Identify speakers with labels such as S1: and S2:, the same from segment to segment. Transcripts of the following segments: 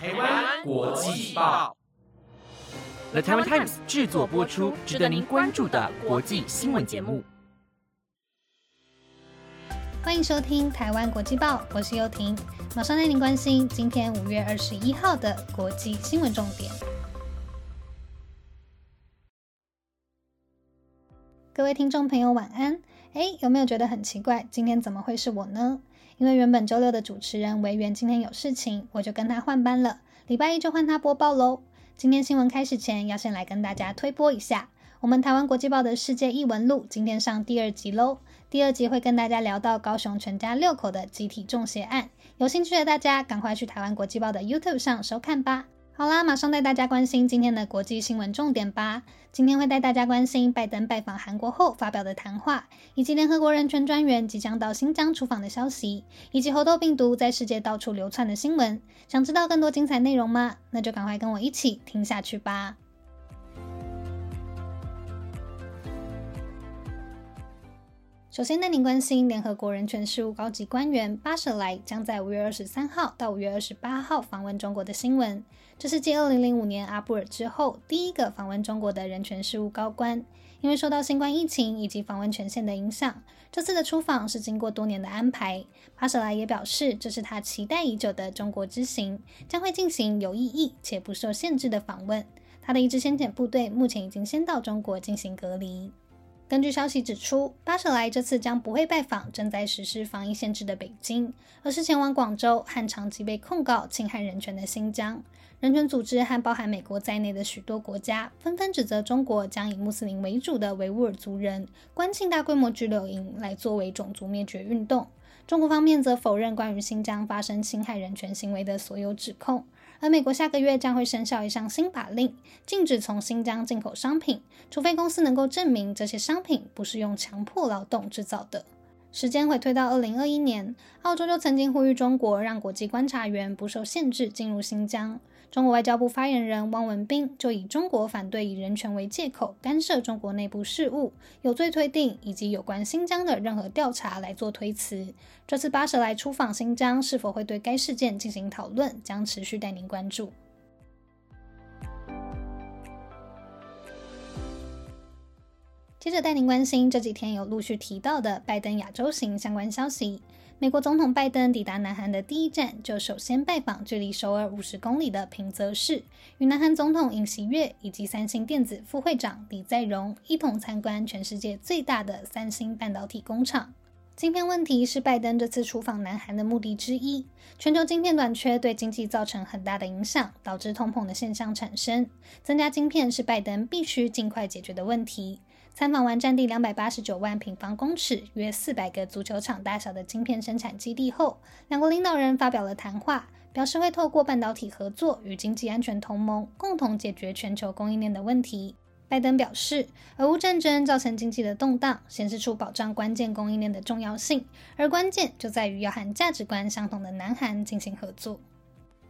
S1: 台湾国际报
S2: ，The Taiwan Times 制作播出，值得您关注的国际新闻节目。
S3: 欢迎收听台湾国际报，我是优婷，马上带您关心今天五月二十一号的国际新闻重点。各位听众朋友，晚安。哎，有没有觉得很奇怪？今天怎么会是我呢？因为原本周六的主持人维园今天有事情，我就跟他换班了。礼拜一就换他播报喽。今天新闻开始前，要先来跟大家推播一下，我们台湾国际报的世界异闻录今天上第二集喽。第二集会跟大家聊到高雄全家六口的集体中邪案，有兴趣的大家赶快去台湾国际报的 YouTube 上收看吧。好啦，马上带大家关心今天的国际新闻重点吧。今天会带大家关心拜登拜访韩国后发表的谈话，以及联合国人权专员即将到新疆出访的消息，以及猴痘病毒在世界到处流窜的新闻。想知道更多精彩内容吗？那就赶快跟我一起听下去吧。首先带您关心，联合国人权事务高级官员巴舍莱将在五月二十三号到五月二十八号访问中国的新闻。这是继二零零五年阿布尔之后第一个访问中国的人权事务高官。因为受到新冠疫情以及访问权限的影响，这次的出访是经过多年的安排。巴舍莱也表示，这是他期待已久的中国之行，将会进行有意义且不受限制的访问。他的一支先遣部队目前已经先到中国进行隔离。根据消息指出，巴舍莱这次将不会拜访正在实施防疫限制的北京，而是前往广州和长期被控告侵害人权的新疆。人权组织和包含美国在内的许多国家纷纷指责中国将以穆斯林为主的维吾尔族人关进大规模拘留营来作为种族灭绝运动。中国方面则否认关于新疆发生侵害人权行为的所有指控。而美国下个月将会生效一项新法令，禁止从新疆进口商品，除非公司能够证明这些商商品不是用强迫劳动制造的。时间会推到二零二一年，澳洲就曾经呼吁中国让国际观察员不受限制进入新疆。中国外交部发言人汪文斌就以中国反对以人权为借口干涉中国内部事务、有罪推定以及有关新疆的任何调查来做推辞。这次巴舍莱出访新疆，是否会对该事件进行讨论，将持续带您关注。接着带您关心这几天有陆续提到的拜登亚洲行相关消息。美国总统拜登抵达南韩的第一站，就首先拜访距离首尔五十公里的平泽市，与南韩总统尹锡悦以及三星电子副会长李在镕一同参观全世界最大的三星半导体工厂。晶片问题是拜登这次出访南韩的目的之一。全球晶片短缺对经济造成很大的影响，导致通膨的现象产生。增加晶片是拜登必须尽快解决的问题。参访完占地两百八十九万平方公尺、约四百个足球场大小的晶片生产基地后，两国领导人发表了谈话，表示会透过半导体合作与经济安全同盟，共同解决全球供应链的问题。拜登表示，俄乌战争造成经济的动荡，显示出保障关键供应链的重要性，而关键就在于要和价值观相同的南韩进行合作。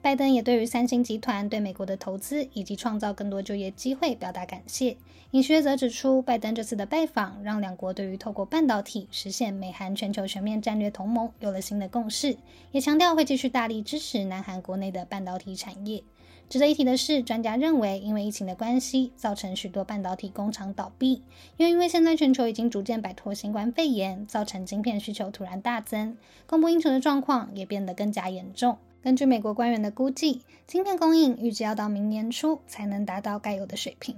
S3: 拜登也对于三星集团对美国的投资以及创造更多就业机会表达感谢。尹学则指出，拜登这次的拜访让两国对于透过半导体实现美韩全球全面战略同盟有了新的共识，也强调会继续大力支持南韩国内的半导体产业。值得一提的是，专家认为，因为疫情的关系，造成许多半导体工厂倒闭。又因为现在全球已经逐渐摆脱新冠肺炎，造成晶片需求突然大增，供不应求的状况也变得更加严重。根据美国官员的估计，晶片供应预计要到明年初才能达到该有的水平。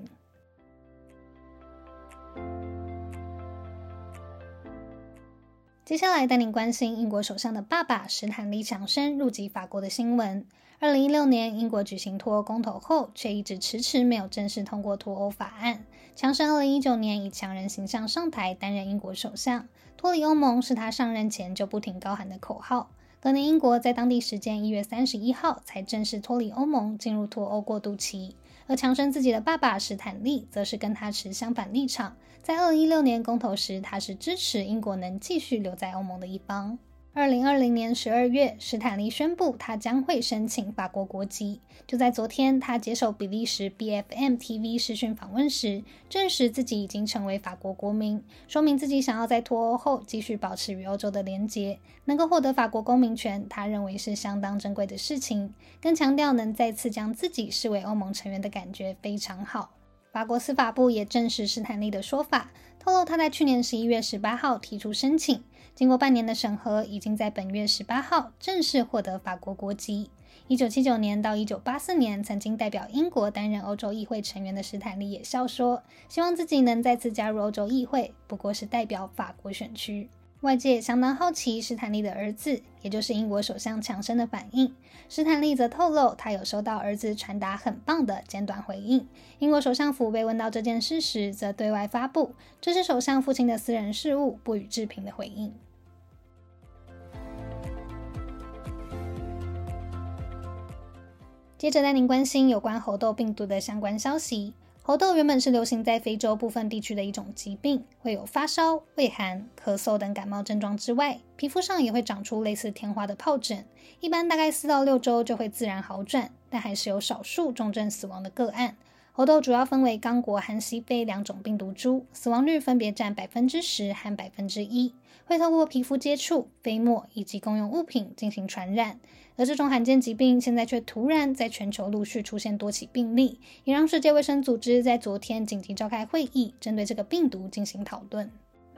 S3: 接下来带您关心英国首相的爸爸史坦利强生入籍法国的新闻。二零一六年，英国举行脱欧公投后，却一直迟迟没有正式通过脱欧法案。强生二零一九年以强人形象上台担任英国首相，脱离欧盟是他上任前就不停高喊的口号。隔年，英国在当地时间一月三十一号才正式脱离欧盟，进入脱欧过渡期。而强生自己的爸爸史坦利则是跟他持相反立场。在二零一六年公投时，他是支持英国能继续留在欧盟的一方。二零二零年十二月，史坦利宣布他将会申请法国国籍。就在昨天，他接受比利时 BFM TV 视讯访问时，证实自己已经成为法国国民，说明自己想要在脱欧后继续保持与欧洲的连结。能够获得法国公民权，他认为是相当珍贵的事情，更强调能再次将自己视为欧盟成员的感觉非常好。法国司法部也证实史坦利的说法，透露他在去年十一月十八号提出申请。经过半年的审核，已经在本月十八号正式获得法国国籍。一九七九年到一九八四年，曾经代表英国担任欧洲议会成员的史坦利也笑说，希望自己能再次加入欧洲议会，不过是代表法国选区。外界相当好奇史坦利的儿子，也就是英国首相强生的反应。史坦利则透露，他有收到儿子传达很棒的简短回应。英国首相府被问到这件事时，则对外发布这是首相父亲的私人事务，不予置评的回应。接着带您关心有关猴痘病毒的相关消息。猴痘原本是流行在非洲部分地区的一种疾病，会有发烧、畏寒、咳嗽等感冒症状之外，皮肤上也会长出类似天花的疱疹，一般大概四到六周就会自然好转，但还是有少数重症死亡的个案。猴痘主要分为刚果和西非两种病毒株，死亡率分别占百分之十和百分之一，会透过皮肤接触、飞沫以及公用物品进行传染。而这种罕见疾病现在却突然在全球陆续出现多起病例，也让世界卫生组织在昨天紧急召开会议，针对这个病毒进行讨论。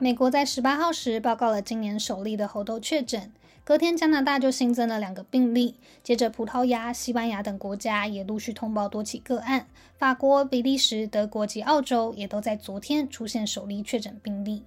S3: 美国在十八号时报告了今年首例的猴痘确诊，隔天加拿大就新增了两个病例，接着葡萄牙、西班牙等国家也陆续通报多起个案，法国、比利时、德国及澳洲也都在昨天出现首例确诊病例。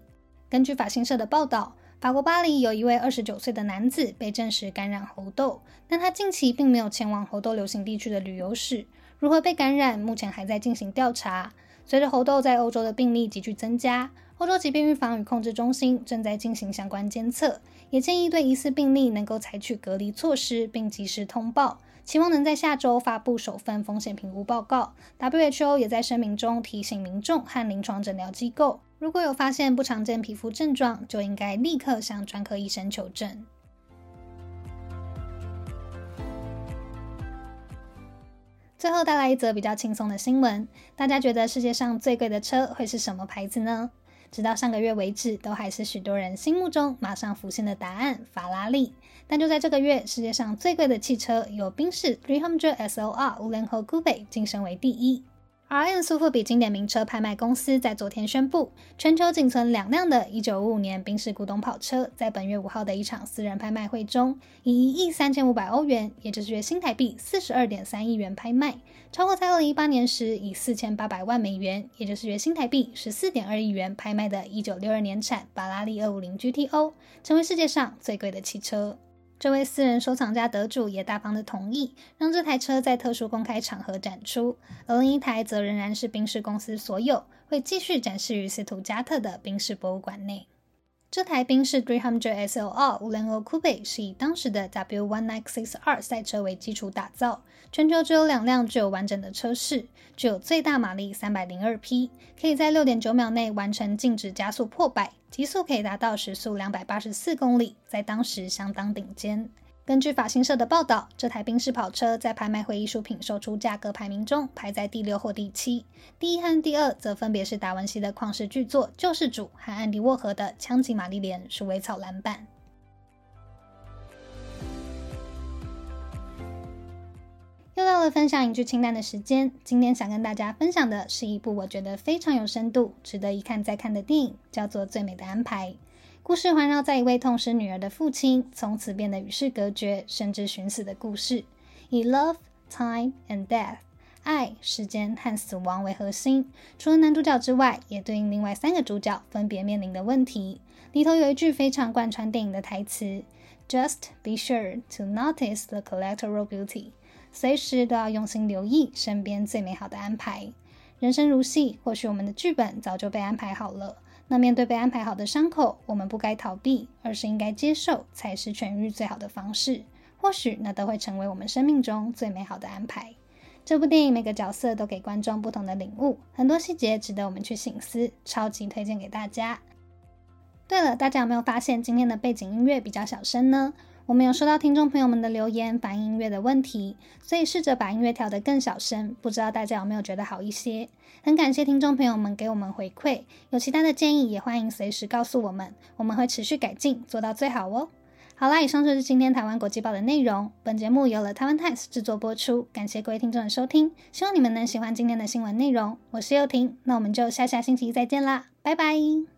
S3: 根据法新社的报道。法国巴黎有一位二十九岁的男子被证实感染猴痘，但他近期并没有前往猴痘流行地区的旅游史。如何被感染，目前还在进行调查。随着猴痘在欧洲的病例急剧增加，欧洲疾病预防与控制中心正在进行相关监测，也建议对疑似病例能够采取隔离措施，并及时通报。期望能在下周发布首份风险评估报告。WHO 也在声明中提醒民众和临床诊疗机构，如果有发现不常见皮肤症状，就应该立刻向专科医生求诊。最后带来一则比较轻松的新闻，大家觉得世界上最贵的车会是什么牌子呢？直到上个月为止，都还是许多人心目中马上浮现的答案——法拉利。但就在这个月，世界上最贵的汽车由宾士300 SLR 五零后 Coupe 晋升为第一。R.N. 苏富比经典名车拍卖公司在昨天宣布，全球仅存两辆的1955年宾士古董跑车，在本月五号的一场私人拍卖会中，以一亿三千五百欧元，也就是约新台币四十二点三亿元拍卖，超过在二零一八年时以四千八百万美元，也就是约新台币十四点二亿元拍卖的一九六二年产法拉利二五零 GTO，成为世界上最贵的汽车。这位私人收藏家得主也大方的同意，让这台车在特殊公开场合展出，而另一台则仍然是宾士公司所有，会继续展示于斯图加特的宾士博物馆内。这台宾士300 SLR 五零 Coupe 是以当时的 W196 二赛车为基础打造，全球只有两辆具有完整的车室，具有最大马力302匹，可以在6.9秒内完成静止加速破百，极速可以达到时速284公里，在当时相当顶尖。根据法新社的报道，这台宾士跑车在拍卖会艺术品售出价格排名中排在第六或第七，第一和第二则分别是达文西的旷世巨作《救世主》和安迪沃荷的《枪击玛丽莲》鼠尾草蓝版。又到了分享影剧清单的时间，今天想跟大家分享的是一部我觉得非常有深度、值得一看再看的电影，叫做《最美的安排》。故事环绕在一位痛失女儿的父亲，从此变得与世隔绝，甚至寻死的故事。以 love, time and death（ 爱、时间和死亡）为核心。除了男主角之外，也对应另外三个主角分别面临的问题。里头有一句非常贯穿电影的台词：“Just be sure to notice the collateral beauty。”随时都要用心留意身边最美好的安排。人生如戏，或许我们的剧本早就被安排好了。那面对被安排好的伤口，我们不该逃避，而是应该接受，才是痊愈最好的方式。或许那都会成为我们生命中最美好的安排。这部电影每个角色都给观众不同的领悟，很多细节值得我们去醒思，超级推荐给大家。对了，大家有没有发现今天的背景音乐比较小声呢？我们有收到听众朋友们的留言反映音乐的问题，所以试着把音乐调得更小声，不知道大家有没有觉得好一些？很感谢听众朋友们给我们回馈，有其他的建议也欢迎随时告诉我们，我们会持续改进，做到最好哦。好啦，以上就是今天台湾国际报的内容。本节目由了台湾 Times 制作播出，感谢各位听众的收听，希望你们能喜欢今天的新闻内容。我是幼婷，那我们就下下星期再见啦，拜拜。